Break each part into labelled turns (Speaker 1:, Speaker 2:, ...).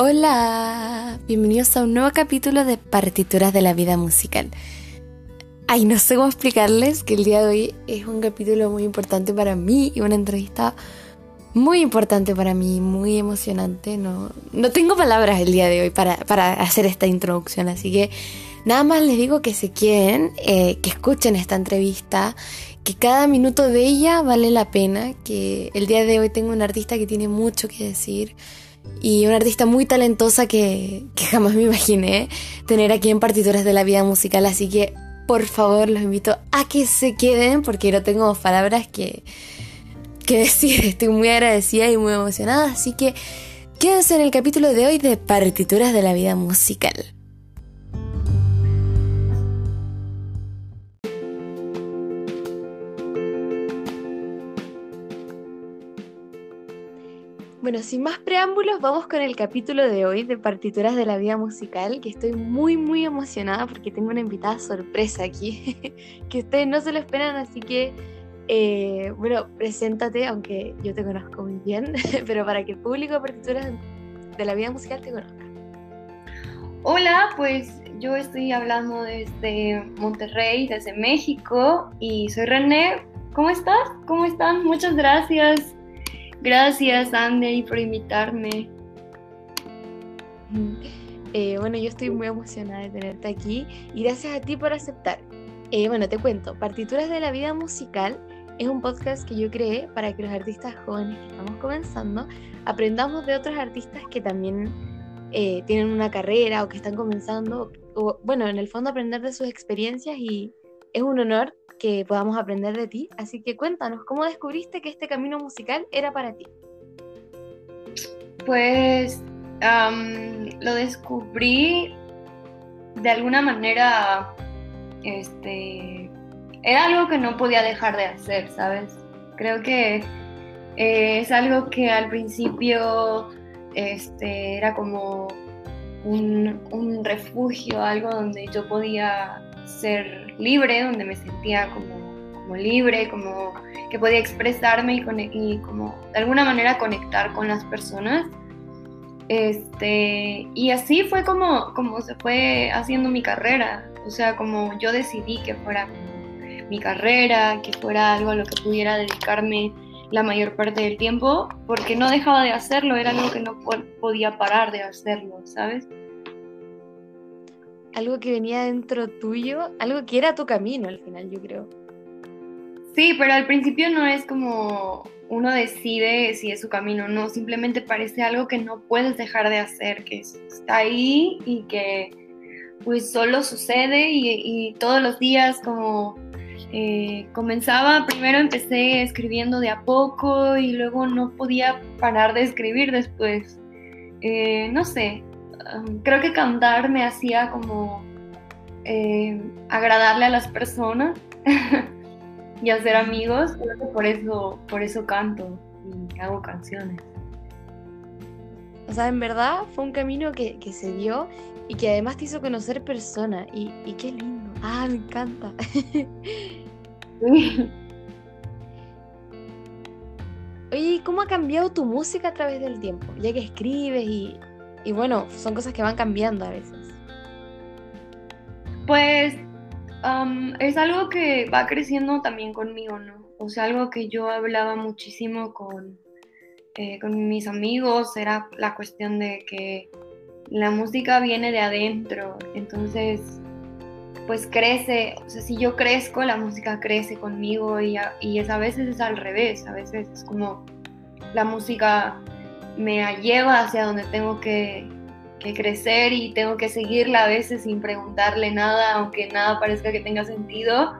Speaker 1: Hola, bienvenidos a un nuevo capítulo de Partituras de la Vida Musical. Ay, no sé cómo explicarles que el día de hoy es un capítulo muy importante para mí y una entrevista muy importante para mí, muy emocionante. No, no tengo palabras el día de hoy para, hacer esta introducción, así que nada más les digo que se queden, eh, que escuchen esta entrevista, que cada minuto de ella vale la pena, que el día de hoy tengo un artista que tiene mucho que decir y una artista muy talentosa que, jamás me imaginé tener aquí en Partituras de la Vida Musical. Así que por favor los invito a que se queden porque no tengo palabras que, que decir. Estoy muy agradecida y muy emocionada. Así que quédense en el capítulo de hoy de Partituras de la Vida Musical. Bueno, sin más preámbulos, vamos con el capítulo de hoy de Partituras de la Vida Musical, que estoy muy, muy emocionada porque tengo una invitada sorpresa aquí, que ustedes no se lo esperan, así que, eh, bueno, preséntate, aunque yo te conozco muy bien, pero para que el público de Partituras de la Vida Musical te conozca.
Speaker 2: Hola, pues yo estoy hablando desde Monterrey, desde México, y soy René. ¿Cómo estás? ¿Cómo están? Muchas gracias. Gracias, Andy, por invitarme.
Speaker 1: Eh, bueno, yo estoy muy emocionada de tenerte aquí y gracias a ti por aceptar. Eh, bueno, te cuento, Partituras de la Vida Musical es un podcast que yo creé para que los artistas jóvenes que estamos comenzando aprendamos de otros artistas que también eh, tienen una carrera o que están comenzando, bueno, en el fondo aprender de sus experiencias y es un honor que podamos aprender de ti. Así que cuéntanos, ¿cómo descubriste que este camino musical era para ti?
Speaker 2: Pues lo descubrí de alguna manera, este, era algo que no podía dejar de hacer, ¿sabes? Creo que eh, es algo que al principio este, era como un, un refugio, algo donde yo podía ser libre, donde me sentía como, como libre, como que podía expresarme y, y, como de alguna manera conectar con las personas. Este, y así fue como, como se fue haciendo mi carrera, o sea, como yo decidí que fuera mi carrera, que fuera algo a lo que pudiera dedicarme la mayor parte del tiempo, porque no dejaba de hacerlo, era algo que no podía parar de hacerlo, ¿sabes?
Speaker 1: Algo que venía dentro tuyo, algo que era tu camino al final, yo creo.
Speaker 2: Sí, pero al principio no es como uno decide si es su camino, no, simplemente parece algo que no puedes dejar de hacer, que está ahí y que pues solo sucede y, todos los días como eh, comenzaba, primero empecé escribiendo de a poco y luego no podía parar de escribir después. Eh, no sé, creo que cantar me hacía como eh, agradarle a las personas y hacer amigos. Creo que por eso, por eso canto y hago canciones.
Speaker 1: O sea, en verdad fue un camino que, se dio y que además te hizo conocer personas. Y, y qué lindo. Ah, me encanta. Oye, ¿cómo ha cambiado tu música a través del tiempo? Ya que escribes y, y bueno, son cosas que van cambiando a veces.
Speaker 2: Pues es algo que va creciendo también conmigo, ¿no? O sea, algo que yo hablaba muchísimo con, eh, con mis amigos era la cuestión de que la música viene de adentro, entonces pues crece, o sea, si yo crezco, la música crece conmigo y, y es, a veces es al revés, a veces es como la música me lleva hacia donde tengo que, crecer y tengo que seguirla a veces sin preguntarle nada, aunque nada parezca que tenga sentido.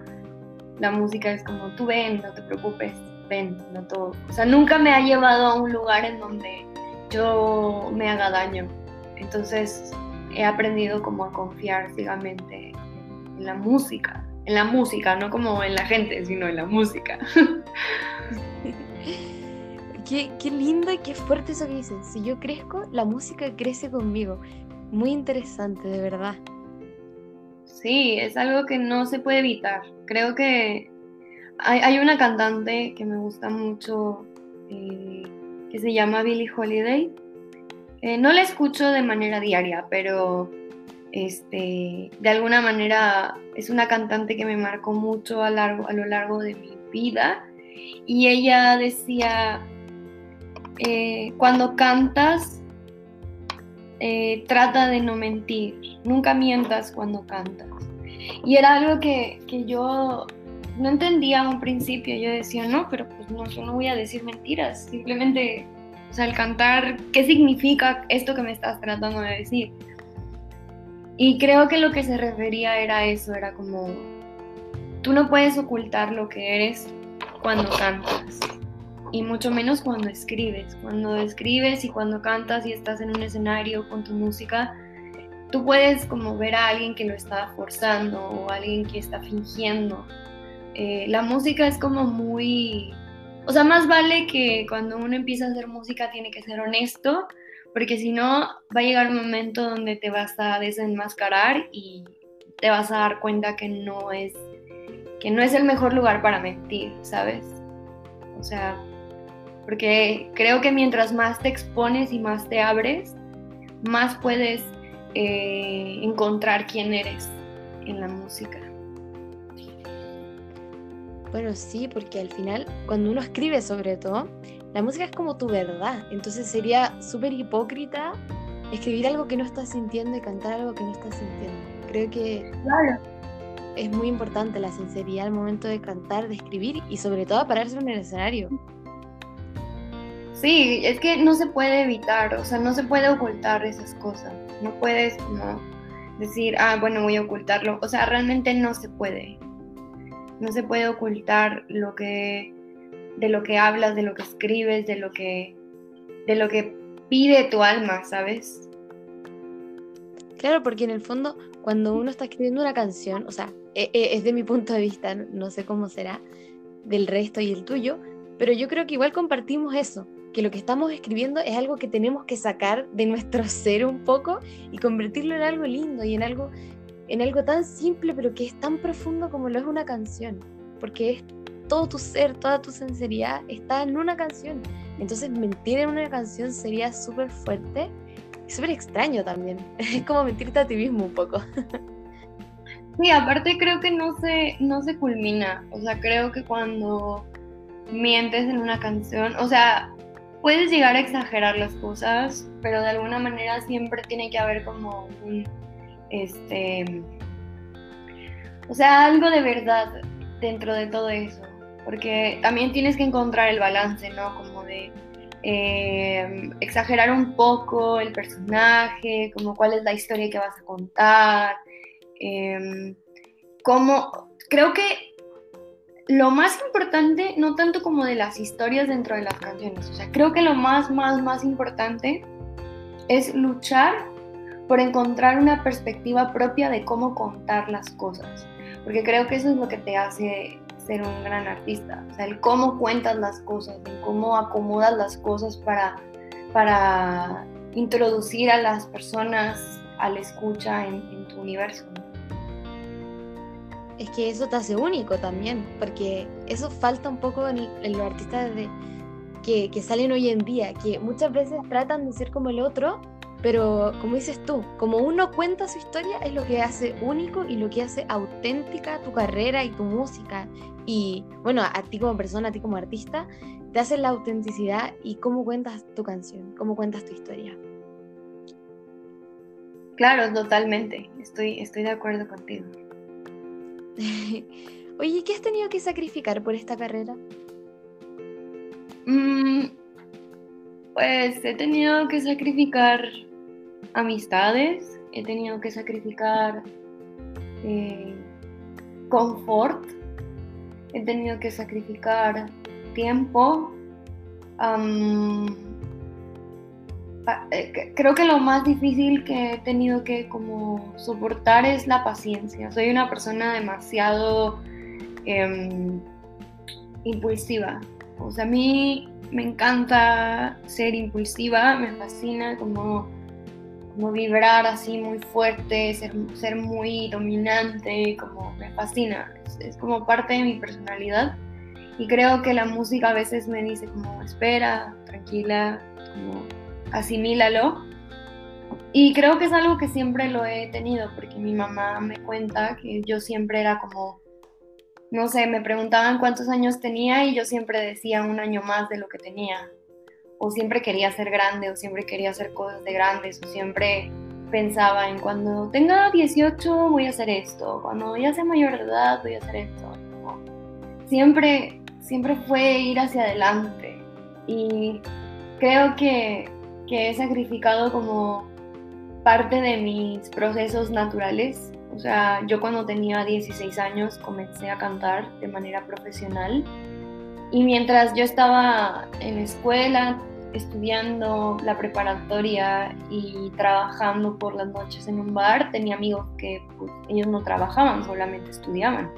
Speaker 2: La música es como, tú ven, no te preocupes, ven, no todo. O sea, nunca me ha llevado a un lugar en donde yo me haga daño. Entonces he aprendido como a confiar ciegamente en la música, en la música, no como en la gente, sino en la música.
Speaker 1: Qué, qué lindo y qué fuerte eso que dicen. Si yo crezco, la música crece conmigo. Muy interesante, de verdad.
Speaker 2: Sí, es algo que no se puede evitar. Creo que hay, una cantante que me gusta mucho eh, que se llama Billie Holiday Eh, no la escucho de manera diaria, pero este, de alguna manera es una cantante que me marcó mucho a, lo largo de mi vida. Y ella decía, eh, cuando cantas, eh, trata de no mentir, nunca mientas cuando cantas. Y era algo que, que yo no entendía a un principio, yo decía, no, pero pues no, yo no voy a decir mentiras, simplemente o sea, el cantar, ¿qué significa esto que me estás tratando de decir? Y creo que lo que se refería era eso, era como, tú no puedes ocultar lo que eres cuando cantas, y mucho menos cuando escribes. Cuando escribes y cuando cantas y estás en un escenario con tu música, tú puedes como ver a alguien que lo está forzando o alguien que está fingiendo. Eh, la música es como muy o sea, más vale que cuando uno empieza a hacer música tiene que ser honesto, porque si no, va a llegar un momento donde te vas a desenmascarar y te vas a dar cuenta que no es, que no es el mejor lugar para mentir, ¿sabes? O sea, porque creo que mientras más te expones y más te abres, más puedes eh, encontrar quién eres en la música.
Speaker 1: Bueno, sí, porque al final, cuando uno escribe sobre todo, la música es como tu verdad. Entonces sería súper hipócrita escribir algo que no estás sintiendo y cantar algo que no estás sintiendo. Creo que es muy importante la sinceridad al momento de cantar, de escribir y sobre todo pararse en el escenario.
Speaker 2: Sí, es que no se puede evitar, o sea, no se puede ocultar esas cosas. No puedes decir, ah, bueno, voy a ocultarlo. O sea, realmente no se puede no se puede ocultar lo que de lo que hablas, de lo que escribes, de lo que de lo que pide tu alma, ¿sabes?
Speaker 1: Claro, porque en el fondo cuando uno está escribiendo una canción, o sea, e, e, es de mi punto de vista, no sé cómo será del resto y el tuyo, pero yo creo que igual compartimos eso, que lo que estamos escribiendo es algo que tenemos que sacar de nuestro ser un poco y convertirlo en algo lindo y en algo en algo tan simple pero que es tan profundo como lo es una canción, porque es todo tu ser, toda tu sinceridad está en una canción. Entonces mentir en una canción sería súper fuerte y súper extraño también. Es como mentirte a ti mismo un poco.
Speaker 2: Sí, aparte creo que no se, no se culmina. O sea, creo que cuando mientes en una canción, o sea, puedes llegar a exagerar las cosas, pero de alguna manera siempre tiene que haber como un este, o sea, algo de verdad dentro de todo eso, porque también tienes que encontrar el balance, ¿no? Como de eh, exagerar un poco el personaje, como cuál es la historia que vas a contar, eh, como, creo que lo más importante, no tanto como de las historias dentro de las canciones, o sea, creo que lo más, más, más importante es luchar por encontrar una perspectiva propia de cómo contar las cosas, porque creo que eso es lo que te hace ser un gran artista, o sea, el cómo cuentas las cosas, el cómo acomodas las cosas para, para introducir a las personas a la escucha en, tu universo.
Speaker 1: Es que eso te hace único también, porque eso falta un poco en, los artistas de, que, que salen hoy en día, que muchas veces tratan de ser como el otro, pero como dices tú, como uno cuenta su historia es lo que hace único y lo que hace auténtica tu carrera y tu música. Y bueno, a ti como persona, a ti como artista, te hace la autenticidad y cómo cuentas tu canción, cómo cuentas tu historia.
Speaker 2: Claro, totalmente. Estoy, estoy de acuerdo contigo.
Speaker 1: Oye, ¿qué has tenido que sacrificar por esta carrera?
Speaker 2: Mm, pues he tenido que sacrificar amistades, he tenido que sacrificar eh, confort, he tenido que sacrificar tiempo. Eh, creo que lo más difícil que he tenido que como soportar es la paciencia. Soy una persona demasiado em, impulsiva. O sea, a mí me encanta ser impulsiva, me fascina como como vibrar así muy fuerte, ser, ser muy dominante, como me fascina, es, como parte de mi personalidad y creo que la música a veces me dice como espera, tranquila, como asimílalo y creo que es algo que siempre lo he tenido, porque mi mamá me cuenta que yo siempre era como, no sé, me preguntaban cuántos años tenía y yo siempre decía un año más de lo que tenía. O siempre quería ser grande, o siempre quería hacer cosas de grandes, o siempre pensaba en cuando tenga 18 voy a hacer esto, cuando ya sea mayor de edad voy a hacer esto. Siempre, siempre fue ir hacia adelante. Y creo que, que he sacrificado como parte de mis procesos naturales. O sea, yo cuando tenía 16 años comencé a cantar de manera profesional y mientras yo estaba en escuela, estudiando la preparatoria y trabajando por las noches en un bar, tenía amigos que pues, ellos no trabajaban, solamente estudiaban.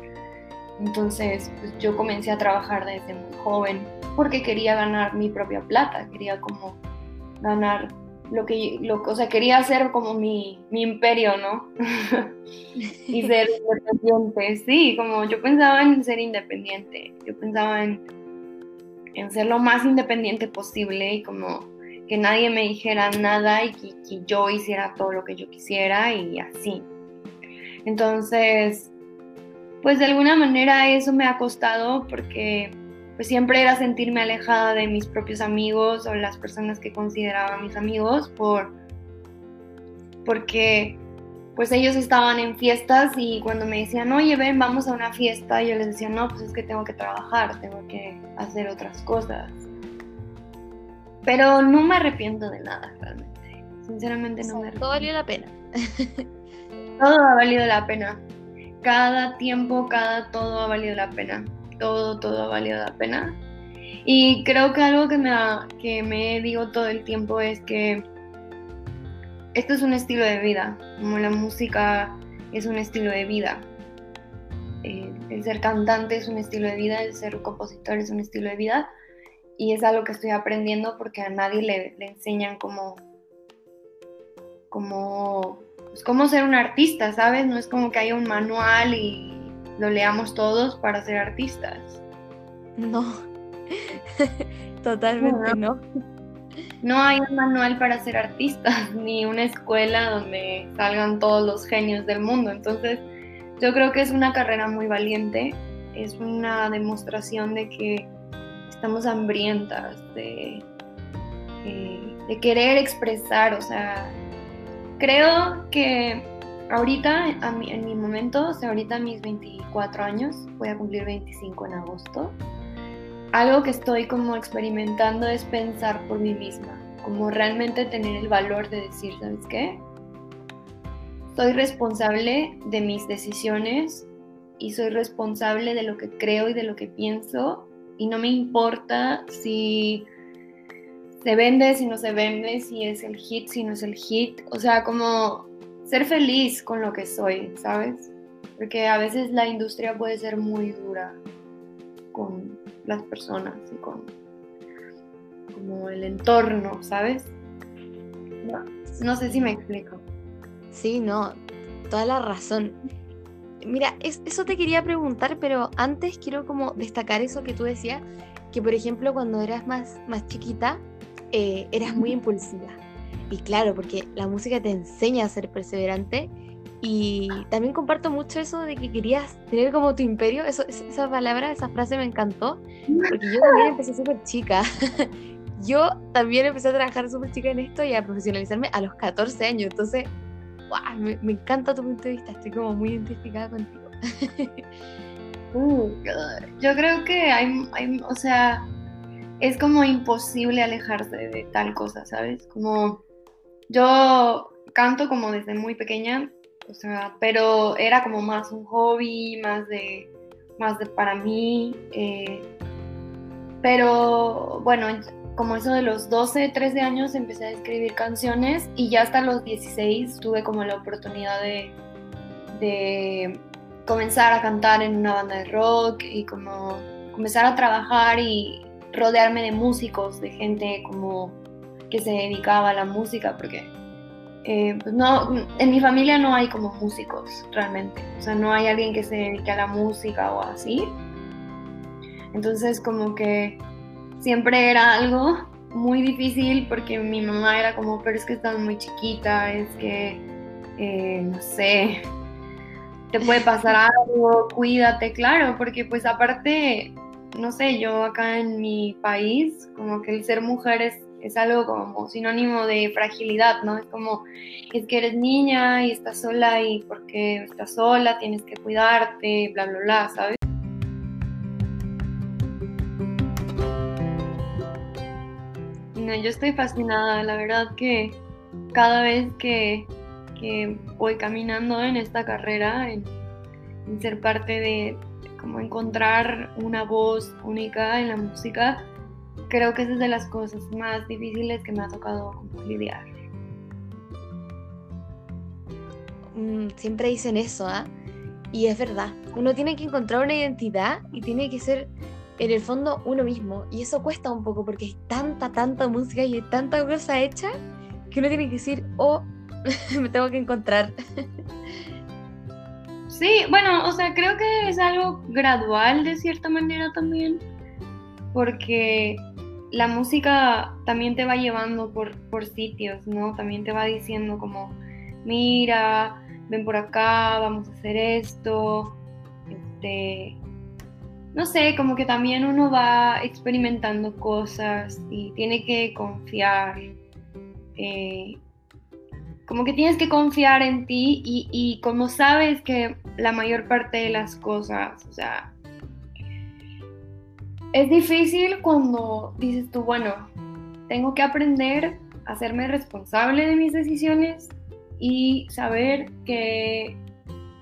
Speaker 2: Entonces, pues, yo comencé a trabajar desde muy joven porque quería ganar mi propia plata, quería como ganar lo que, lo, o sea, quería hacer como mi, mi imperio, ¿no? y ser independiente, sí, como yo pensaba en ser independiente, yo pensaba en, en ser lo más independiente posible y como que nadie me dijera nada y que, que yo hiciera todo lo que yo quisiera y así. Entonces, pues de alguna manera eso me ha costado porque pues siempre era sentirme alejada de mis propios amigos o las personas que consideraba mis amigos por porque pues ellos estaban en fiestas y cuando me decían, oye, ven, vamos a una fiesta, yo les decía, no, pues es que tengo que trabajar, tengo que hacer otras cosas. Pero no me arrepiento de nada, realmente. Sinceramente no me arrepiento.
Speaker 1: Todo valió la pena.
Speaker 2: todo ha valido la pena. Cada tiempo, cada todo ha valido la pena todo, todo ha valido la pena. Y creo que algo que me, que me digo todo el tiempo es que esto es un estilo de vida, como la música es un estilo de vida. Eh, el ser cantante es un estilo de vida, el ser compositor es un estilo de vida. Y es algo que estoy aprendiendo porque a nadie le, le enseñan cómo, cómo, pues cómo ser un artista, ¿sabes? No es como que haya un manual y lo leamos todos para ser artistas.
Speaker 1: No, totalmente no.
Speaker 2: no. hay un manual para ser artistas, ni una escuela donde salgan todos los genios del mundo. Entonces, yo creo que es una carrera muy valiente, es una demostración de que estamos hambrientas de, eh, de querer expresar, o sea, creo que ahorita, en mi momento, o sea, ahorita mis 24 años, voy a cumplir 25 en agosto, algo que estoy como experimentando es pensar por mí misma, como realmente tener el valor de decir, ¿sabes qué? Soy responsable de mis decisiones y soy responsable de lo que creo y de lo que pienso y no me importa si se vende, si no se vende, si es el hit, si no es el hit, o sea, como ser feliz con lo que soy, ¿sabes? Porque a veces la industria puede ser muy dura con las personas y con como el entorno, ¿sabes? No, sé si me explico.
Speaker 1: Sí, no, toda la razón. Mira, eso te quería preguntar, pero antes quiero como destacar eso que tú decías, que por ejemplo cuando eras más, más chiquita, eh, eras muy impulsiva. Y claro, porque la música te enseña a ser perseverante. Y también comparto mucho eso de que querías tener como tu imperio. Eso, esa palabra, esa frase me encantó. Porque yo también empecé súper chica. yo también empecé a trabajar súper chica en esto y a profesionalizarme a los 14 años. Entonces, me, encanta tu punto de vista. Estoy como muy identificada contigo.
Speaker 2: Uh, yo creo que hay, hay, o sea, es como imposible alejarse de tal cosa, ¿sabes? Como yo canto como desde muy pequeña, o sea, pero era como más un hobby, más de, más de para mí. Eh, pero bueno, como eso de los 12, 13 años empecé a escribir canciones y ya hasta los 16 tuve como la oportunidad de, de comenzar a cantar en una banda de rock y como comenzar a trabajar y rodearme de músicos, de gente como que se dedicaba a la música, porque eh, pues no, en mi familia no hay como músicos realmente, o sea, no hay alguien que se dedique a la música o así. Entonces como que siempre era algo muy difícil porque mi mamá era como, pero es que estás muy chiquita, es que, eh, no sé, te puede pasar algo, cuídate, claro, porque pues aparte, no sé, yo acá en mi país, como que el ser mujer es, es algo como sinónimo de fragilidad, ¿no? Es como, es que eres niña y estás sola y porque estás sola tienes que cuidarte, bla, bla, bla, ¿sabes? yo estoy fascinada, la verdad que cada vez que, voy caminando en esta carrera, en, ser parte de como encontrar una voz única en la música, creo que esa es de las cosas más difíciles que me ha tocado lidiar.
Speaker 1: Mm, siempre dicen eso, ¿ah? Y es verdad, uno tiene que encontrar una identidad y tiene que ser en el fondo uno mismo. Y eso cuesta un poco porque hay tanta, tanta música y hay tanta cosa hecha que uno tiene que decir, oh, me tengo que encontrar.
Speaker 2: Sí, bueno, o sea, creo que es algo gradual de cierta manera también, porque la música también te va llevando por, por sitios, ¿no? También te va diciendo como, mira, ven por acá, vamos a hacer esto, este, no sé, como que también uno va experimentando cosas y tiene que confiar. Eh, como que tienes que confiar en ti y, y, como sabes que la mayor parte de las cosas, o sea, es difícil cuando dices tú, bueno, tengo que aprender a hacerme responsable de mis decisiones y saber que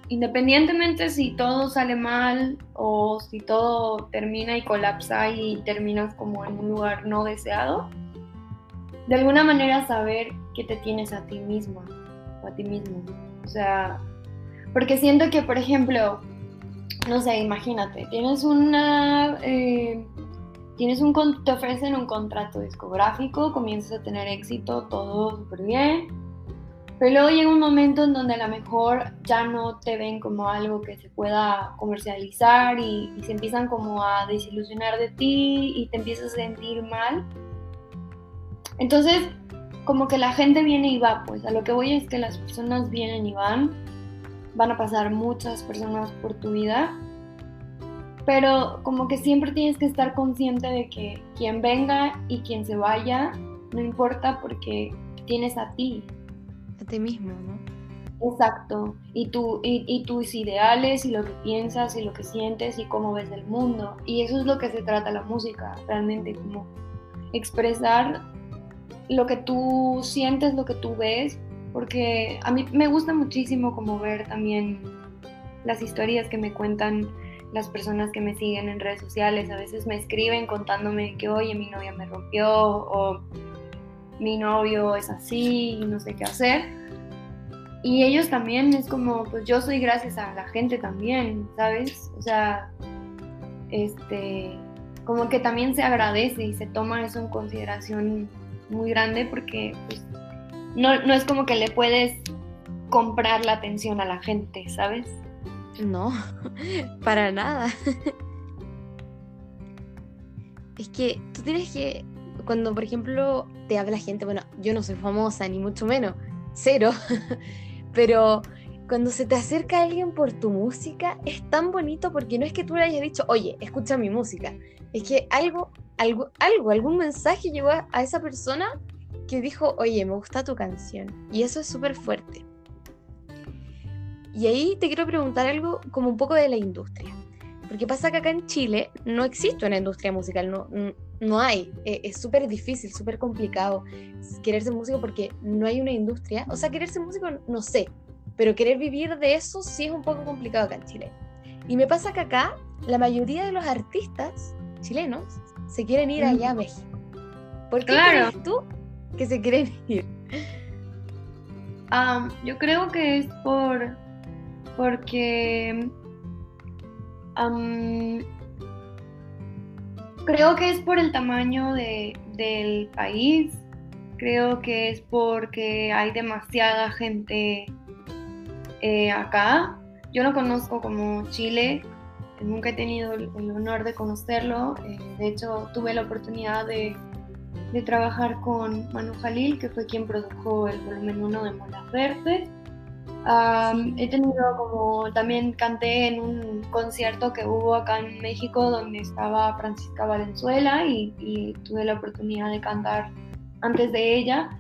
Speaker 2: independientemente si todo sale mal o si todo termina y colapsa y terminas como en un lugar no deseado, de alguna manera saber que te tienes a ti misma o a ti mismo. O sea, porque siento que, por ejemplo, no sé, imagínate, tienes una... Eh, tienes un, te ofrecen un contrato discográfico, comienzas a tener éxito, todo súper bien, pero luego llega un momento en donde a lo mejor ya no te ven como algo que se pueda comercializar y, se empiezan como a desilusionar de ti y te empiezas a sentir mal. Entonces, como que la gente viene y va, pues a lo que voy es que las personas vienen y van, van a pasar muchas personas por tu vida, pero como que siempre tienes que estar consciente de que quien venga y quien se vaya, no importa porque tienes a ti,
Speaker 1: a ti mismo, ¿no?
Speaker 2: Exacto. Y, tú, y, tus ideales y lo que piensas y lo que sientes y cómo ves el mundo. Y eso es lo que se trata la música, realmente, como expresar lo que tú sientes, lo que tú ves, porque a mí me gusta muchísimo como ver también las historias que me cuentan las personas que me siguen en redes sociales. A veces me escriben contándome que, oye, mi novia me rompió o mi novio es así y no sé qué hacer. Y ellos también es como, pues yo soy gracias a la gente también, ¿sabes? O sea, este, como que también se agradece y se toma eso en consideración muy grande porque pues, no, no es como que le puedes comprar la atención a la gente, ¿sabes?
Speaker 1: No, para nada. Es que tú tienes que cuando, por ejemplo, te habla gente, bueno, yo no soy famosa, ni mucho menos, cero, pero cuando se te acerca alguien por tu música, es tan bonito porque no es que tú le hayas dicho, oye, escucha mi música, es que algo, algo, algo, algún mensaje llegó a, a esa persona que dijo, oye, me gusta tu canción, y eso es súper fuerte. Y ahí te quiero preguntar algo como un poco de la industria. Porque pasa que acá en Chile no existe una industria musical, no, no hay. E, es súper difícil, súper complicado querer ser músico porque no hay una industria. O sea, querer ser músico no sé, pero querer vivir de eso sí es un poco complicado acá en Chile. Y me pasa que acá la mayoría de los artistas chilenos se quieren ir allá a México. ¿Por qué crees tú que se quieren ir?
Speaker 2: yo creo que es por porque creo que es por el tamaño del país, creo que es porque hay demasiada gente eh, acá. Yo no conozco como Chile, nunca he tenido el, honor de conocerlo. Eh, de hecho, tuve la oportunidad de, de trabajar con Manu Jalil, que fue quien produjo el volumen 1 de Mola Verde. he tenido como, también canté en un concierto que hubo acá en México donde estaba Francisca Valenzuela y, y tuve la oportunidad de cantar antes de ella.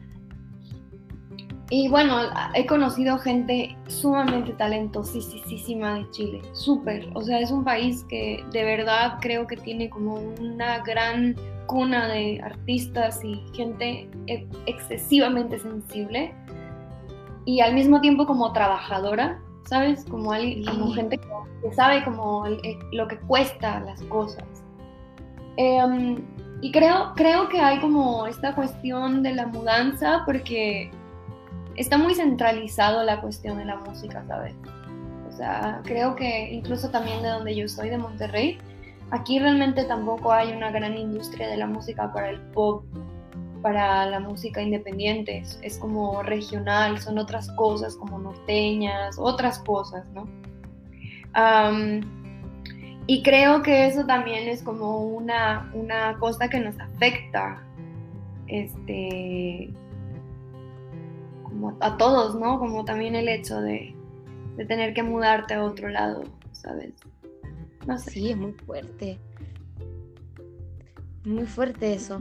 Speaker 2: Y bueno, he conocido gente sumamente talentosísima de Chile, súper. O sea, es un país que de verdad creo que tiene como una gran cuna de artistas y gente e, excesivamente sensible y al mismo tiempo como trabajadora, ¿sabes? Como, alguien, como gente que sabe como lo que cuesta las cosas. Em, y creo, creo que hay como esta cuestión de la mudanza porque está muy centralizado la cuestión de la música, ¿sabes? O sea, creo que incluso también de donde yo soy, de Monterrey, aquí realmente tampoco hay una gran industria de la música para el pop, para la música independiente. Es, como regional, son otras cosas como norteñas, otras cosas, ¿no? y creo que eso también es como una, una cosa que nos afecta. Este, a todos, ¿no? Como también el hecho de, tener que mudarte a otro lado, ¿sabes?
Speaker 1: No sé. Sí, es muy fuerte. Muy fuerte eso.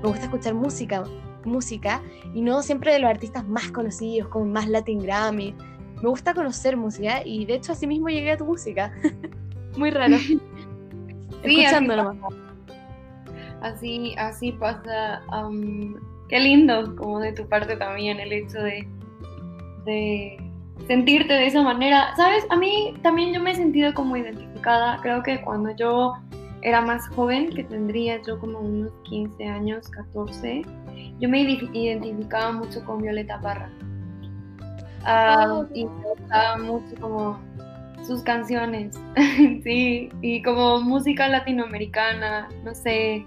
Speaker 1: Me gusta escuchar música, música, y no siempre de los artistas más conocidos, como más Latin Grammy. Me gusta conocer música, y de hecho así mismo llegué a tu música. muy raro.
Speaker 2: Escuchando nomás así, así pasa. qué lindo, como de tu parte también, el hecho de, de sentirte de esa manera. Sabes, a mí también yo me he sentido como identificada. Creo que cuando yo era más joven, que tendría yo como unos 15 años, 14, yo me identificaba mucho con Violeta Parra. Oh. Y me gustaba mucho como sus canciones, sí, y como música latinoamericana, no sé,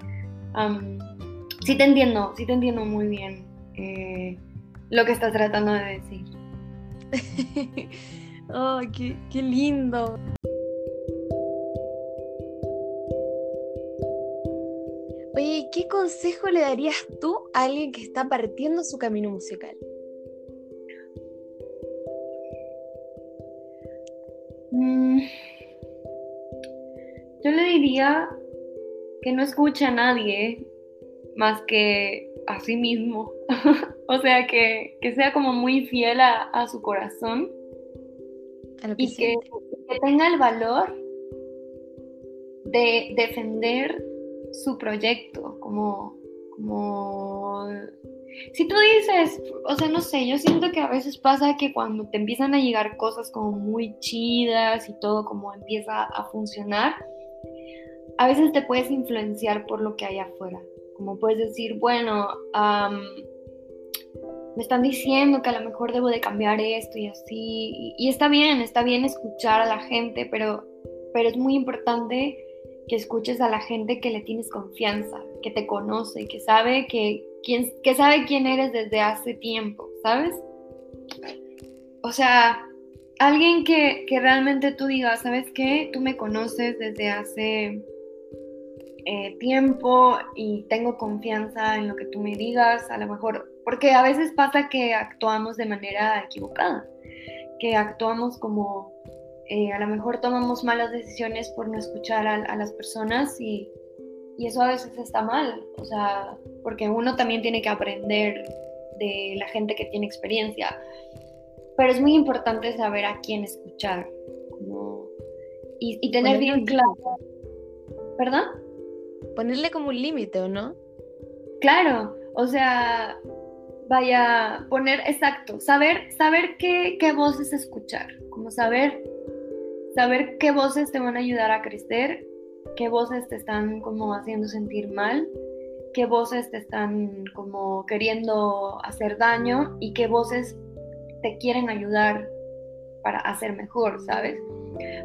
Speaker 2: sí te entiendo, sí te entiendo muy bien eh, lo que estás tratando de decir.
Speaker 1: ¡Ay, qué, lindo! Oye, ¿qué consejo le darías tú a alguien que está partiendo su camino musical?
Speaker 2: Mm, yo le diría que no escucha a nadie más que a sí mismo. o sea, que, sea como muy fiel a, su corazón y que, tenga el valor de defender su proyecto, como, como... Si tú dices, o sea, no sé, yo siento que a veces pasa que cuando te empiezan a llegar cosas como muy chidas y todo como empieza a funcionar, a veces te puedes influenciar por lo que hay afuera. Como puedes decir, bueno, me están diciendo que a lo mejor debo de cambiar esto y así. Y, está bien, está bien escuchar a la gente, pero, pero es muy importante que escuches a la gente que le tienes confianza, que te conoce, que sabe que, quién, que sabe quién eres desde hace tiempo, ¿sabes? O sea, alguien que, que realmente tú digas, ¿sabes qué? Tú me conoces desde hace eh, tiempo y tengo confianza en lo que tú me digas, a lo mejor, porque a veces pasa que actuamos de manera equivocada, que actuamos como, eh, a lo mejor tomamos malas decisiones por no escuchar a, las personas y, y eso a veces está mal, o sea, porque uno también tiene que aprender de la gente que tiene experiencia, pero es muy importante saber a quién escuchar y, y, tener bien claro. ¿Perdón?
Speaker 1: Ponerle como un límite, ¿o no?
Speaker 2: Claro, o sea, vaya, poner, exacto, saber, saber qué, qué voces escuchar, como saber, saber qué voces te van a ayudar a crecer, qué voces te están como haciendo sentir mal, qué voces te están como queriendo hacer daño y qué voces te quieren ayudar para hacer mejor, ¿sabes?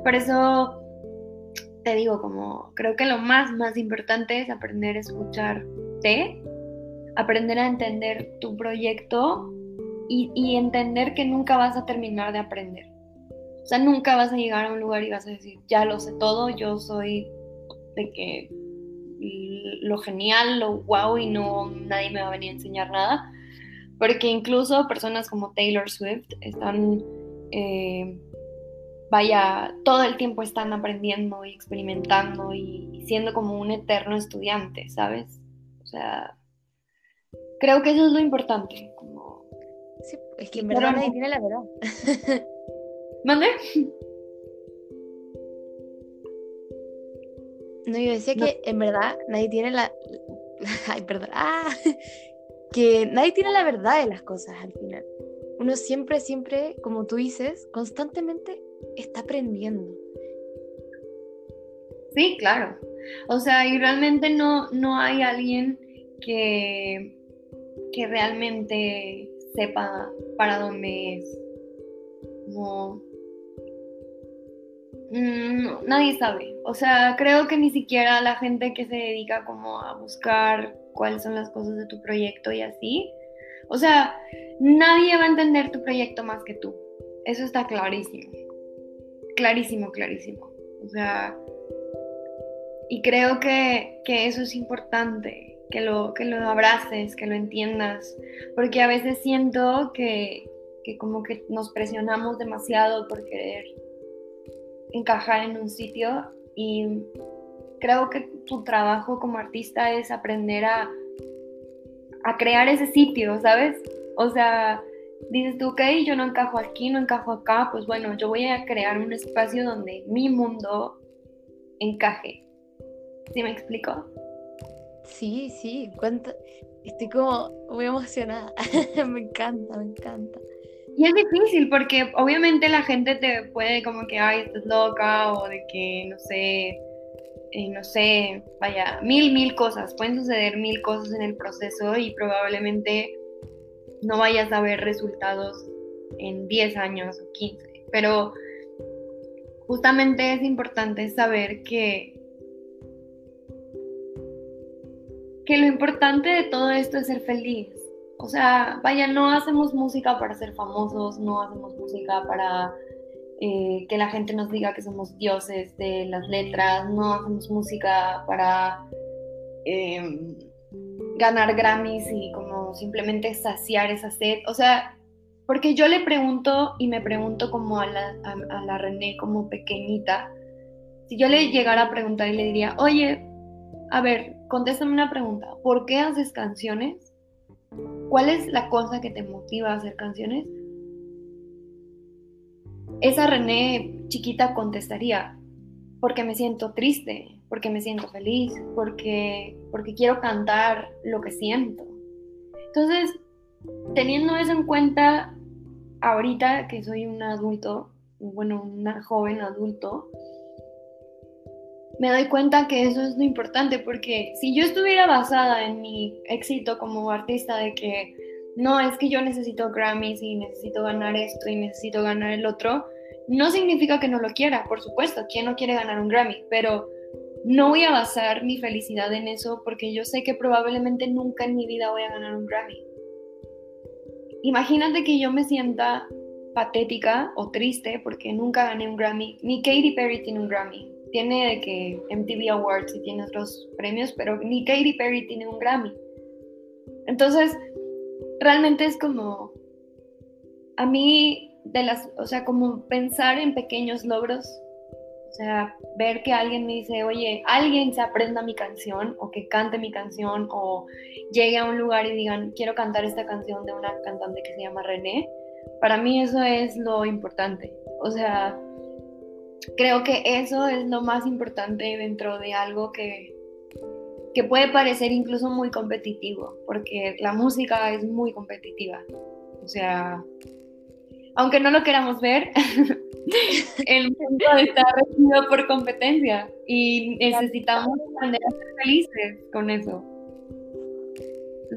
Speaker 2: Por eso te digo, como creo que lo más, más importante es aprender a escucharte, aprender a entender tu proyecto y, entender que nunca vas a terminar de aprender. O sea, nunca vas a llegar a un lugar y vas a decir, ya lo sé todo, yo soy de que lo genial, lo wow y no nadie me va a venir a enseñar nada. Porque incluso personas como Taylor Swift están, eh, vaya, todo el tiempo están aprendiendo y experimentando y siendo como un eterno estudiante, ¿sabes? O sea, creo que eso es lo importante. Como...
Speaker 1: Sí, es que en verdad nadie tiene la verdad.
Speaker 2: ¿Mande?
Speaker 1: No, yo decía que en verdad nadie tiene la. Ay, perdón. Ah, que nadie tiene la verdad de las cosas al final. Uno siempre, siempre, como tú dices, constantemente está aprendiendo.
Speaker 2: Sí, claro. O sea, y realmente no, no hay alguien que, que realmente sepa para dónde es. No, Mm, nadie sabe. O sea, creo que ni siquiera la gente que se dedica como a buscar cuáles son las cosas de tu proyecto y así. O sea, nadie va a entender tu proyecto más que tú. Eso está clarísimo. Clarísimo, clarísimo. O sea, y creo que, que eso es importante, que lo, que lo abraces, que lo entiendas, porque a veces siento que, que como que nos presionamos demasiado por querer encajar en un sitio y creo que tu trabajo como artista es aprender a, a crear ese sitio, ¿sabes? O sea, dices tú, ok, yo no encajo aquí, no encajo acá, pues bueno, yo voy a crear un espacio donde mi mundo encaje. ¿Sí me explico?
Speaker 1: Sí, sí, cuánto... estoy como muy emocionada, me encanta, me encanta.
Speaker 2: Y es difícil porque obviamente la gente te puede como que, ay, estás loca o de que, no sé, eh, no sé, vaya, mil, mil cosas. Pueden suceder mil cosas en el proceso y probablemente no vayas a ver resultados en 10 años o 15. Pero justamente es importante saber que que lo importante de todo esto es ser feliz. O sea, vaya, no hacemos música para ser famosos, no hacemos música para eh, que la gente nos diga que somos dioses de las letras, no hacemos música para em, ganar Grammys y como simplemente saciar esa sed. O sea, porque yo le pregunto y me pregunto como a la, a la René como pequeñita, si yo le llegara a preguntar y le diría, oye, a ver, contéstame una pregunta, ¿por qué haces canciones? ¿Cuál es la cosa que te motiva a hacer canciones? Esa René chiquita contestaría, porque me siento triste, porque me siento feliz, porque, porque quiero cantar lo que siento. Entonces, teniendo eso en cuenta, ahorita que soy un adulto, bueno, una joven adulto, me doy cuenta que eso es lo importante, porque si yo estuviera basada en mi éxito como artista de que no, es que yo necesito Grammys y necesito ganar esto y necesito ganar el otro, no significa que no lo quiera, por supuesto, ¿quién no quiere ganar un Grammy? Pero no voy a basar mi felicidad en eso porque yo sé que probablemente nunca en mi vida voy a ganar un Grammy. Imagínate que yo me sienta patética o triste porque nunca gané un Grammy. Ni Katy Perry tiene un Grammy tiene de que MTV Awards y tiene otros premios, pero ni Katy Perry tiene un Grammy. Entonces, realmente es como, a mí, de las, o sea, como pensar en pequeños logros, o sea, ver que alguien me dice, oye, alguien se aprenda mi canción, o que cante mi canción, o llegue a un lugar y digan, quiero cantar esta canción de una cantante que se llama René, para mí eso es lo importante. O sea, creo que eso es lo más importante dentro de algo que, que puede parecer incluso muy competitivo, porque la música es muy competitiva. O sea, aunque no lo queramos ver, el mundo está regido por competencia y necesitamos aprender a ser felices con eso.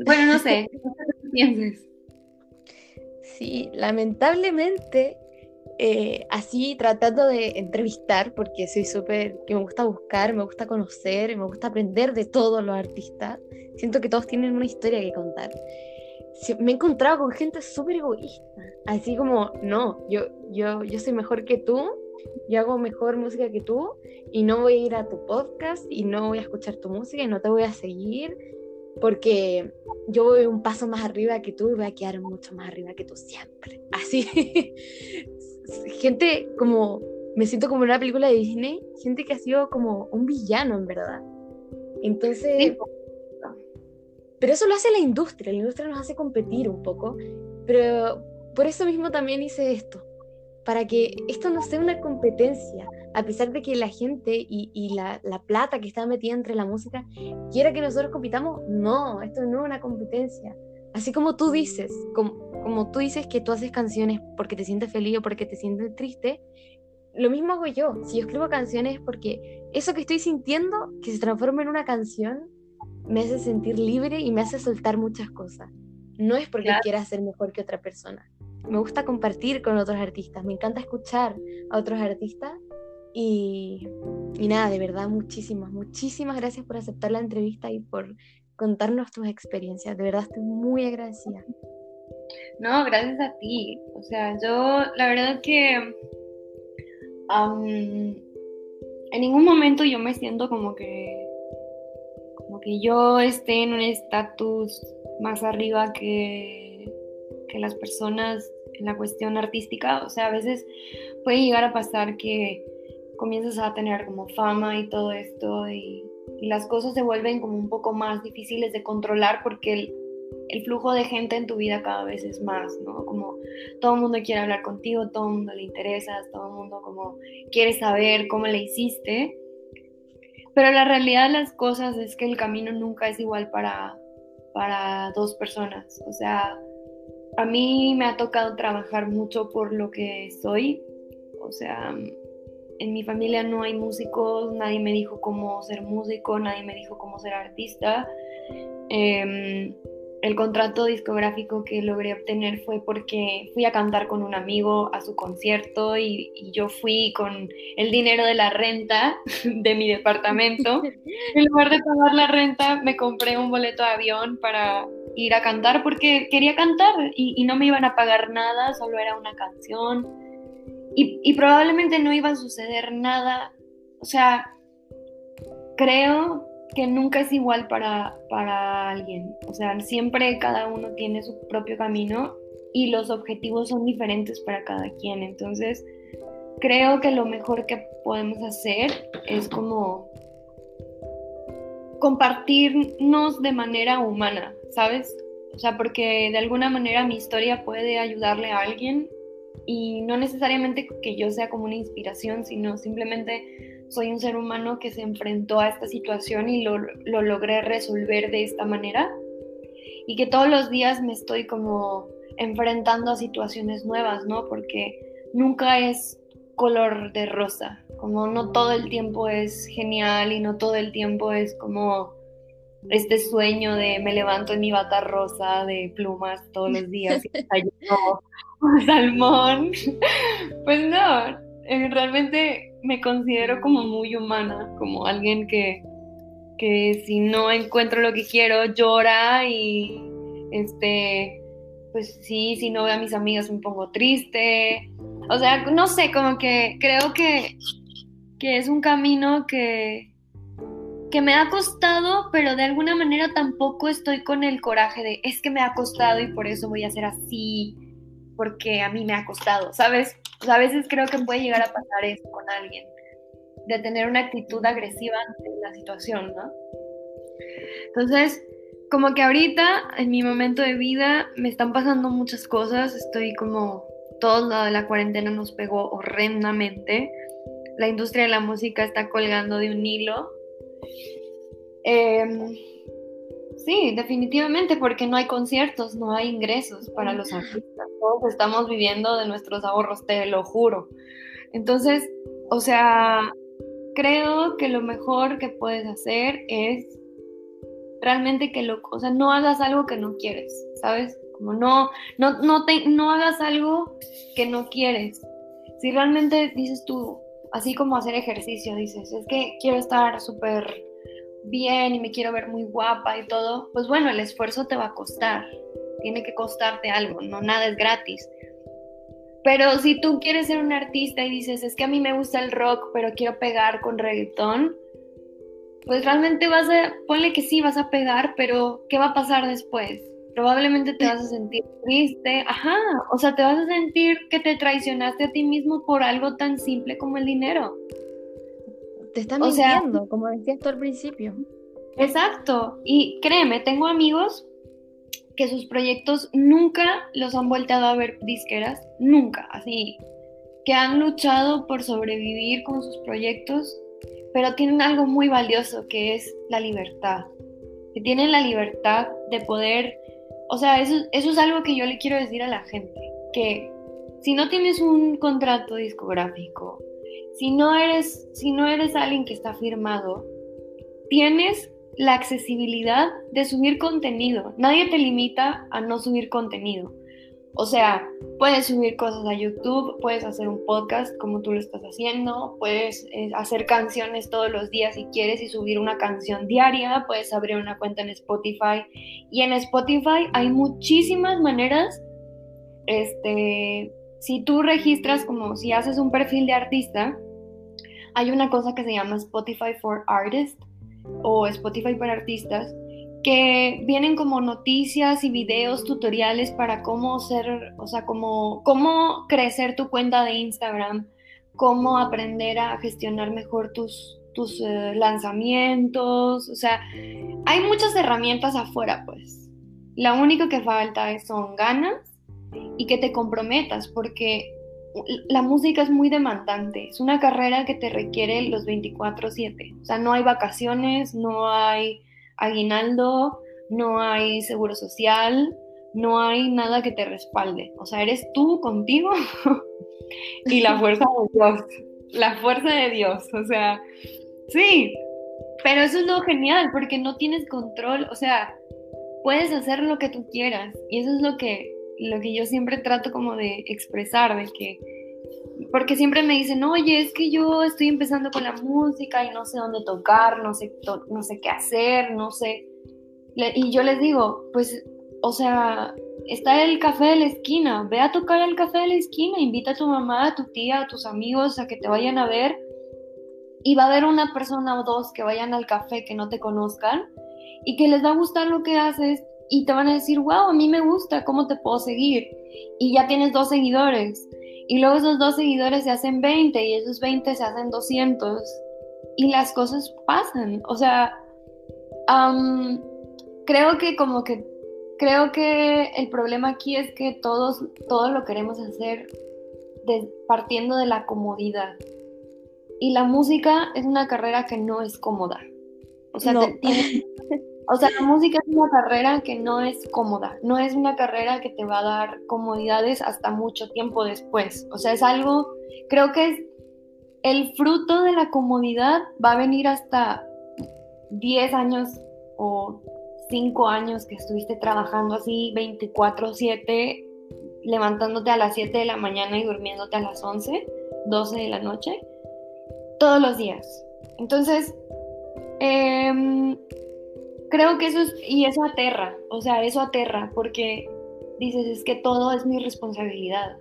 Speaker 2: Bueno, no sé, ¿qué piensas?
Speaker 1: Sí, lamentablemente eh, así tratando de entrevistar, porque soy súper, que me gusta buscar, me gusta conocer, me gusta aprender de todos los artistas. Siento que todos tienen una historia que contar. Me he encontrado con gente súper egoísta, así como, no, yo, yo, yo soy mejor que tú yo hago mejor música que tú y no voy a ir a tu podcast y no voy a escuchar tu música y no te voy a seguir porque yo voy un paso más arriba que tú y voy a quedar mucho más arriba que tú siempre. Así, gente como, me siento como en una película de Disney, gente que ha sido como un villano en verdad. Entonces, pero eso lo hace la industria, la industria nos hace competir un poco, pero por eso mismo también hice esto, para que esto no sea una competencia, a pesar de que la gente y, la, plata que está metida entre la música quiera que nosotros compitamos, no, esto no es una competencia. Así como tú dices, como, tú dices que tú haces canciones porque te sientes feliz o porque te sientes triste, lo mismo hago yo. Si yo escribo canciones porque eso que estoy sintiendo, que se transforma en una canción, me hace sentir libre y me hace soltar muchas cosas. No es porque quiera ser mejor que otra persona me gusta compartir con otros artistas, me encanta escuchar a otros artistas y, nada, de verdad, muchísimas, muchísimas gracias por aceptar la entrevista y por contarnos tus experiencias. De verdad estoy muy agradecida.
Speaker 2: No, gracias a ti. O sea, yo la verdad que en ningún momento yo me siento como que que yo esté en un estatus más arriba que, que las personas en la cuestión artística. O sea, a veces puede llegar a pasar que comienzas a tener como fama y todo esto y, las cosas se vuelven como un poco más difíciles de controlar porque el, flujo de gente en tu vida cada vez es más, ¿no? Como todo el mundo quiere hablar contigo, todo el mundo le interesa, todo el mundo como quiere saber cómo le hiciste. Pero la realidad de las cosas es que el camino nunca es igual para, para dos personas. O sea, a mí me ha tocado trabajar mucho por lo que soy. O sea, en mi familia no hay músicos, nadie me dijo cómo ser músico, nadie me dijo cómo ser artista. Em, el contrato discográfico que logré obtener fue porque fui a cantar con un amigo a su concierto y, yo fui con el dinero de la renta de mi departamento. En lugar de pagar la renta, me compré un boleto de avión para ir a cantar porque quería cantar y, no me iban a pagar nada, solo era una canción y, y probablemente no iba a suceder nada. O sea, creo que nunca es igual para, para alguien. O sea, siempre cada uno tiene su propio camino y los objetivos son diferentes para cada quien. Entonces, creo que lo mejor que podemos hacer es como compartirnos de manera humana, ¿sabes? O sea, porque de alguna manera mi historia puede ayudarle a alguien y no necesariamente que yo sea como una inspiración, sino simplemente soy un ser humano que se enfrentó a esta situación y lo, logré resolver de esta manera y que todos los días me estoy como enfrentando a situaciones nuevas, ¿no? Porque nunca es color de rosa, como no todo el tiempo es genial y no todo el tiempo es como este sueño de me levanto en mi bata rosa de plumas todos los días y salmón. Pues no, eh, realmente me considero como muy humana, como alguien que, que si no encuentro lo que quiero llora y este pues sí, si no veo a mis amigas me pongo triste. O sea, no sé, como que creo que, que es un camino que, que me ha costado, pero de alguna manera tampoco estoy con el coraje de es que me ha costado y por eso voy a ser así, porque a mí me ha costado, ¿sabes? A veces creo que puede llegar a pasar eso con alguien, de tener una actitud agresiva ante la situación, ¿no? Entonces, como que ahorita, en mi momento de vida, me están pasando muchas cosas, estoy como, todo lo de la cuarentena nos pegó horrendamente, la industria de la música está colgando de un hilo. Em, Sí, definitivamente, porque no hay conciertos, no hay ingresos para los artistas. Todos estamos viviendo de nuestros ahorros, te lo juro. Entonces, o sea, creo que lo mejor que puedes hacer es realmente que lo, o sea, no hagas algo que no quieres, ¿sabes? Como no, no, no, te, no hagas algo que no quieres. Si realmente dices tú, así como hacer ejercicio, dices, es que quiero estar súper bien y me quiero ver muy guapa y todo, pues bueno, el esfuerzo te va a costar, tiene que costarte algo, no nada es gratis. Pero si tú quieres ser un artista y dices, es que a mí me gusta el rock, pero quiero pegar con reggaetón, pues realmente vas a, ponle que sí, vas a pegar, pero ¿qué va a pasar después? Probablemente te vas a sentir triste, ajá, o sea, te vas a sentir que te traicionaste a ti mismo por algo tan simple como el dinero.
Speaker 1: Te están mintiendo, como decías tú al principio.
Speaker 2: Exacto, y créeme, tengo amigos que sus proyectos nunca los han volteado a ver disqueras, nunca, así, que han luchado por sobrevivir con sus proyectos, pero tienen algo muy valioso que es la libertad, que tienen la libertad de poder, o sea, eso, eso es algo que yo le quiero decir a la gente, que si no tienes un contrato discográfico, si no eres, si no eres alguien que está firmado, tienes la accesibilidad de subir contenido. Nadie te limita a no subir contenido. O sea, puedes subir cosas a YouTube, puedes hacer un podcast como tú lo estás haciendo, puedes eh, hacer canciones todos los días si quieres y subir una canción diaria, puedes abrir una cuenta en Spotify. Y en Spotify hay muchísimas maneras, este, si tú registras como si haces un perfil de artista, hay una cosa que se llama Spotify for Artists o Spotify para artistas, que vienen como noticias y videos tutoriales para cómo ser, o sea, cómo, cómo crecer tu cuenta de Instagram, cómo aprender a gestionar mejor tus, tus eh, lanzamientos, o sea, hay muchas herramientas afuera, pues. La única que falta son ganas y que te comprometas, porque la música es muy demandante, es una carrera que te requiere los 24/7, o sea, no hay vacaciones, no hay aguinaldo, no hay seguro social, no hay nada que te respalde, o sea, eres tú contigo y la fuerza de Dios, la fuerza de Dios, o sea, sí, pero eso es lo genial, porque no tienes control, o sea, puedes hacer lo que tú quieras y eso es lo que lo que yo siempre trato como de expresar, de que, porque siempre me dicen, oye, es que yo estoy empezando con la música y no sé dónde tocar, no sé, no sé qué hacer, no sé. Y yo les digo, pues, o sea, está el café de la esquina, ve a tocar el café de la esquina, invita a tu mamá, a tu tía, a tus amigos a que te vayan a ver y va a haber una persona o dos que vayan al café que no te conozcan y que les va a gustar lo que haces y te van a decir, wow, a mí me gusta, ¿cómo te puedo seguir? Y ya tienes dos seguidores. Y luego esos dos seguidores se hacen 20 y esos 20 se hacen 200. Y las cosas pasan. O sea, creo que como que, creo que el problema aquí es que todos, todo lo queremos hacer partiendo de la comodidad. Y la música es una carrera que no es cómoda. O sea, tienes, O sea, la música es una carrera que no es cómoda, no es una carrera que te va a dar comodidades hasta mucho tiempo después. O sea, es algo, creo que es el fruto de la comodidad va a venir hasta 10 años o 5 años que estuviste trabajando así 24/7, levantándote a las 7 de la mañana y durmiéndote a las 11, 12 de la noche, todos los días. Entonces, eh, creo que eso es, y eso aterra, o sea, eso aterra, porque dices, es que todo es mi responsabilidad.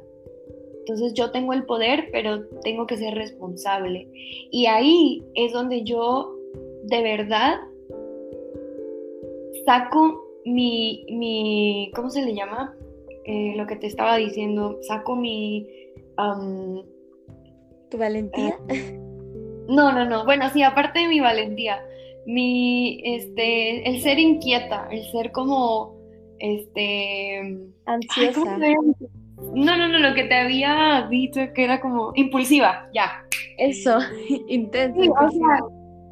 Speaker 2: Entonces yo tengo el poder, pero tengo que ser responsable. Y ahí es donde yo de verdad saco mi, mi ¿cómo se le llama? Eh, lo que te estaba diciendo, saco mi...
Speaker 1: ¿Tu valentía?
Speaker 2: Eh, no, no, no. Bueno, sí, aparte de mi valentía, mi, este, el ser inquieta, el ser como, este...
Speaker 1: Ansiosa.
Speaker 2: no, no, no, lo que te había dicho que era como impulsiva, ya.
Speaker 1: Eso, intensa.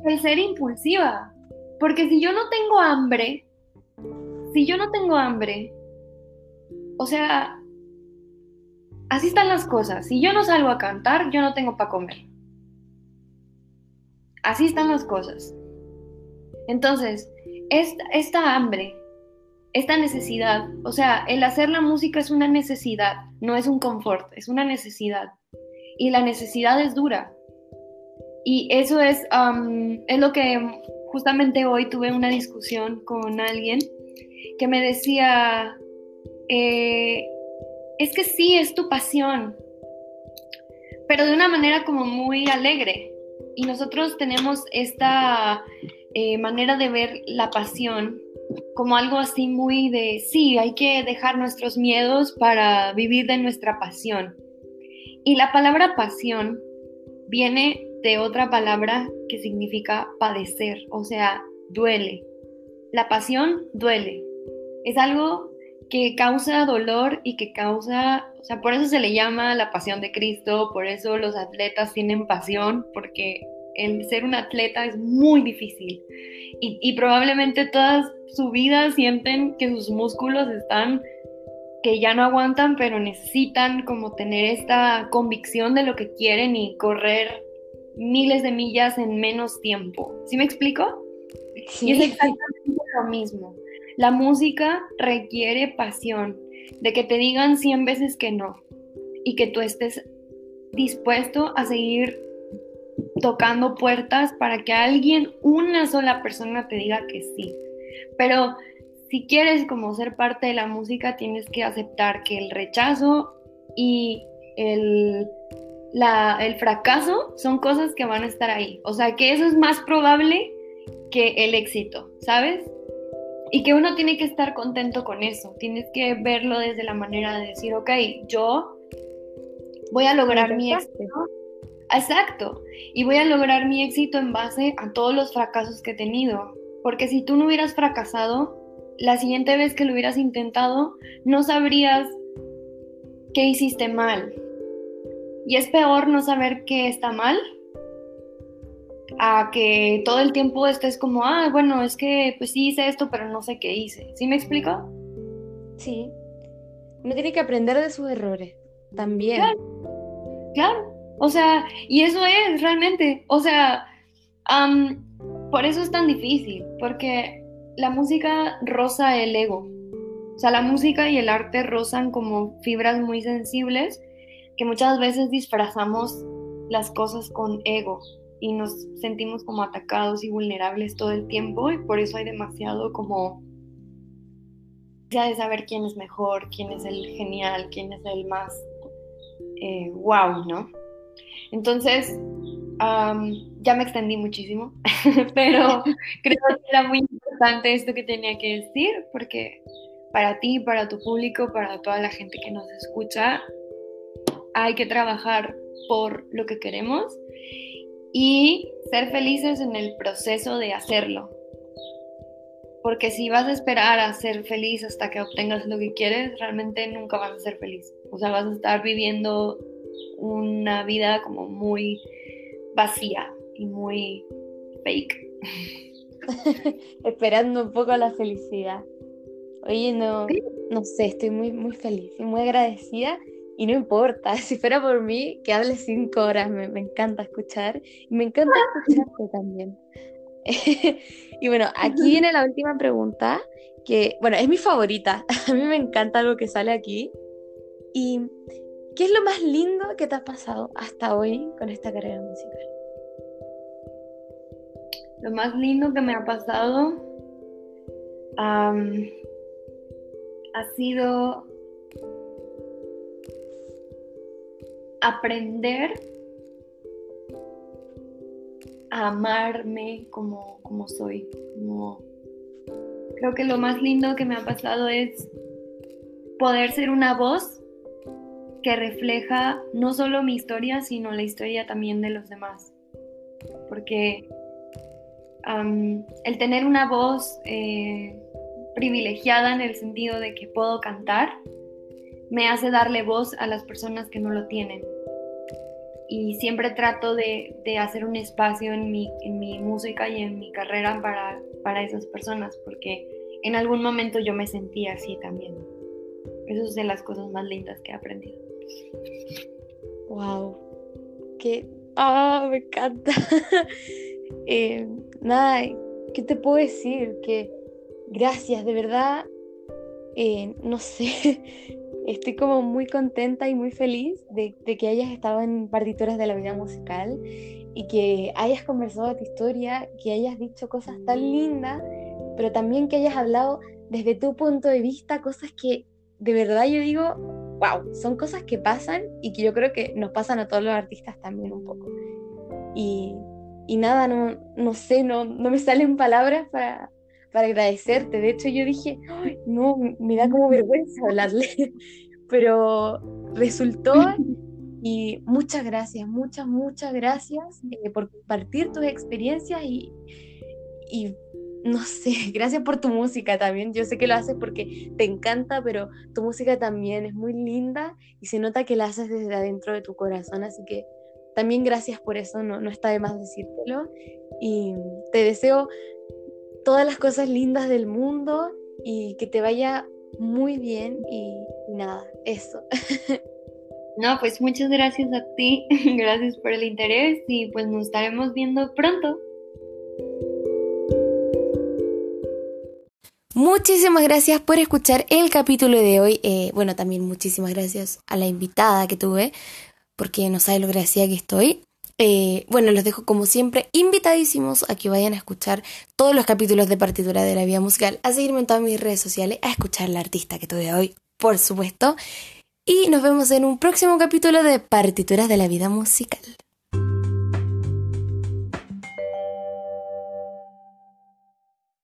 Speaker 2: el ser impulsiva. Porque si yo no tengo hambre, si yo no tengo hambre, o sea, así están las cosas. Si yo no salgo a cantar, yo no tengo para comer. Así están las cosas. Entonces, esta, hambre, esta necesidad, o sea, el hacer la música es una necesidad, no es un confort, es una necesidad. Y la necesidad es dura. Y eso es, es lo que justamente hoy tuve una discusión con alguien que me decía, eh, es que sí, es tu pasión, pero de una manera como muy alegre. Y nosotros tenemos esta eh, manera de ver la pasión como algo así muy de, sí, hay que dejar nuestros miedos para vivir de nuestra pasión. Y la palabra pasión viene de otra palabra que significa padecer, o sea, duele. La pasión duele. Es algo que causa dolor y que causa, o sea, por eso se le llama la pasión de Cristo, por eso los atletas tienen pasión, porque el ser un atleta es muy difícil y, probablemente toda su vida sienten que sus músculos están que ya no aguantan, pero necesitan como tener esta convicción de lo que quieren y correr miles de millas en menos tiempo. ¿Sí me explico? Sí. Y es exactamente lo mismo. La música requiere pasión, de que te digan 100 veces que no y que tú estés dispuesto a seguir tocando puertas para que alguien, una sola persona te diga que sí. Pero si quieres como ser parte de la música, tienes que aceptar que el rechazo y el, el fracaso son cosas que van a estar ahí. O sea, que eso es más probable que el éxito, ¿sabes? Y que uno tiene que estar contento con eso. Tienes que verlo desde la manera de decir, ok, yo voy a lograr mi éxito Exacto. Y voy a lograr mi éxito en base a todos los fracasos que he tenido. Porque si tú no hubieras fracasado, la siguiente vez que lo hubieras intentado, no sabrías qué hiciste mal. Y es peor no saber qué está mal a que todo el tiempo estés como, ah, bueno, es que pues sí hice esto, pero no sé qué hice. ¿Sí me explico?
Speaker 1: Sí. Uno tiene que aprender de sus errores también.
Speaker 2: Claro. claro. O sea, y eso es realmente, o sea, por eso es tan difícil, porque la música roza el ego. O sea, la música y el arte rozan como fibras muy sensibles que muchas veces disfrazamos las cosas con ego y nos sentimos como atacados y vulnerables todo el tiempo y por eso hay demasiado como ya de saber quién es mejor, quién es el genial, quién es el más eh, wow, ¿no? Entonces, ya me extendí muchísimo, pero creo que era muy importante esto que tenía que decir, porque para ti, para tu público, para toda la gente que nos escucha, hay que trabajar por lo que queremos y ser felices en el proceso de hacerlo. Porque si vas a esperar a ser feliz hasta que obtengas lo que quieres, realmente nunca vas a ser feliz. O sea, vas a estar viviendo una vida como muy vacía y muy fake.
Speaker 1: Esperando un poco la felicidad. Oye, no, no sé, estoy muy, muy feliz y muy agradecida y no importa, si fuera por mí, que hable cinco horas, me, me encanta escuchar y me encanta escucharte también. y bueno, aquí viene la última pregunta, que bueno, es mi favorita, a mí me encanta lo que sale aquí. Y ¿Qué es lo más lindo que te ha pasado hasta hoy con esta carrera musical?
Speaker 2: Lo más lindo que me ha pasado ha sido aprender a amarme como, como soy. Creo que lo más lindo que me ha pasado es poder ser una voz que refleja no solo mi historia, sino la historia también de los demás. Porque el tener una voz eh, privilegiada en el sentido de que puedo cantar, me hace darle voz a las personas que no lo tienen. Y siempre trato de, hacer un espacio en mi, en mi, música y en mi carrera para, para esas personas, porque en algún momento yo me sentía así también. Eso es de las cosas más lindas que he aprendido.
Speaker 1: Wow. Qué. ¡Ah! me encanta. Eh, nada, ¿qué te puedo decir? Que gracias, de verdad. Eh, no sé. Estoy como muy contenta y muy feliz de, de, que hayas estado en partituras de la vida musical y que hayas conversado de tu historia, que hayas dicho cosas tan lindas, pero también que hayas hablado desde tu punto de vista cosas que de verdad yo digo, wow, son cosas que pasan y que yo creo que nos pasan a todos los artistas también un poco. Y, y nada, no, no sé, no, no me salen palabras para, para agradecerte. De hecho, yo dije, no, me da como vergüenza hablarle, pero resultó y muchas gracias, muchas, muchas gracias eh, por compartir tus experiencias y, y no sé, gracias por tu música también. Yo sé que lo haces porque te encanta, pero tu música también es muy linda y se nota que la haces desde adentro de tu corazón, así que también gracias por eso, no, no está de más decírtelo. Y te deseo todas las cosas lindas del mundo y que te vaya muy bien y, nada, eso.
Speaker 2: No, pues muchas gracias a ti, gracias por el interés y pues nos estaremos viendo pronto.
Speaker 1: Muchísimas gracias por escuchar el capítulo de hoy. Eh, bueno, también muchísimas gracias a la invitada que tuve, porque no sabe lo agradecida que estoy. Eh, bueno, los dejo como siempre invitadísimos a que vayan a escuchar todos los capítulos de partitura de la vida musical, a seguirme en todas mis redes sociales, a escuchar la artista que tuve hoy, por supuesto. Y nos vemos en un próximo capítulo de Partituras de la vida musical.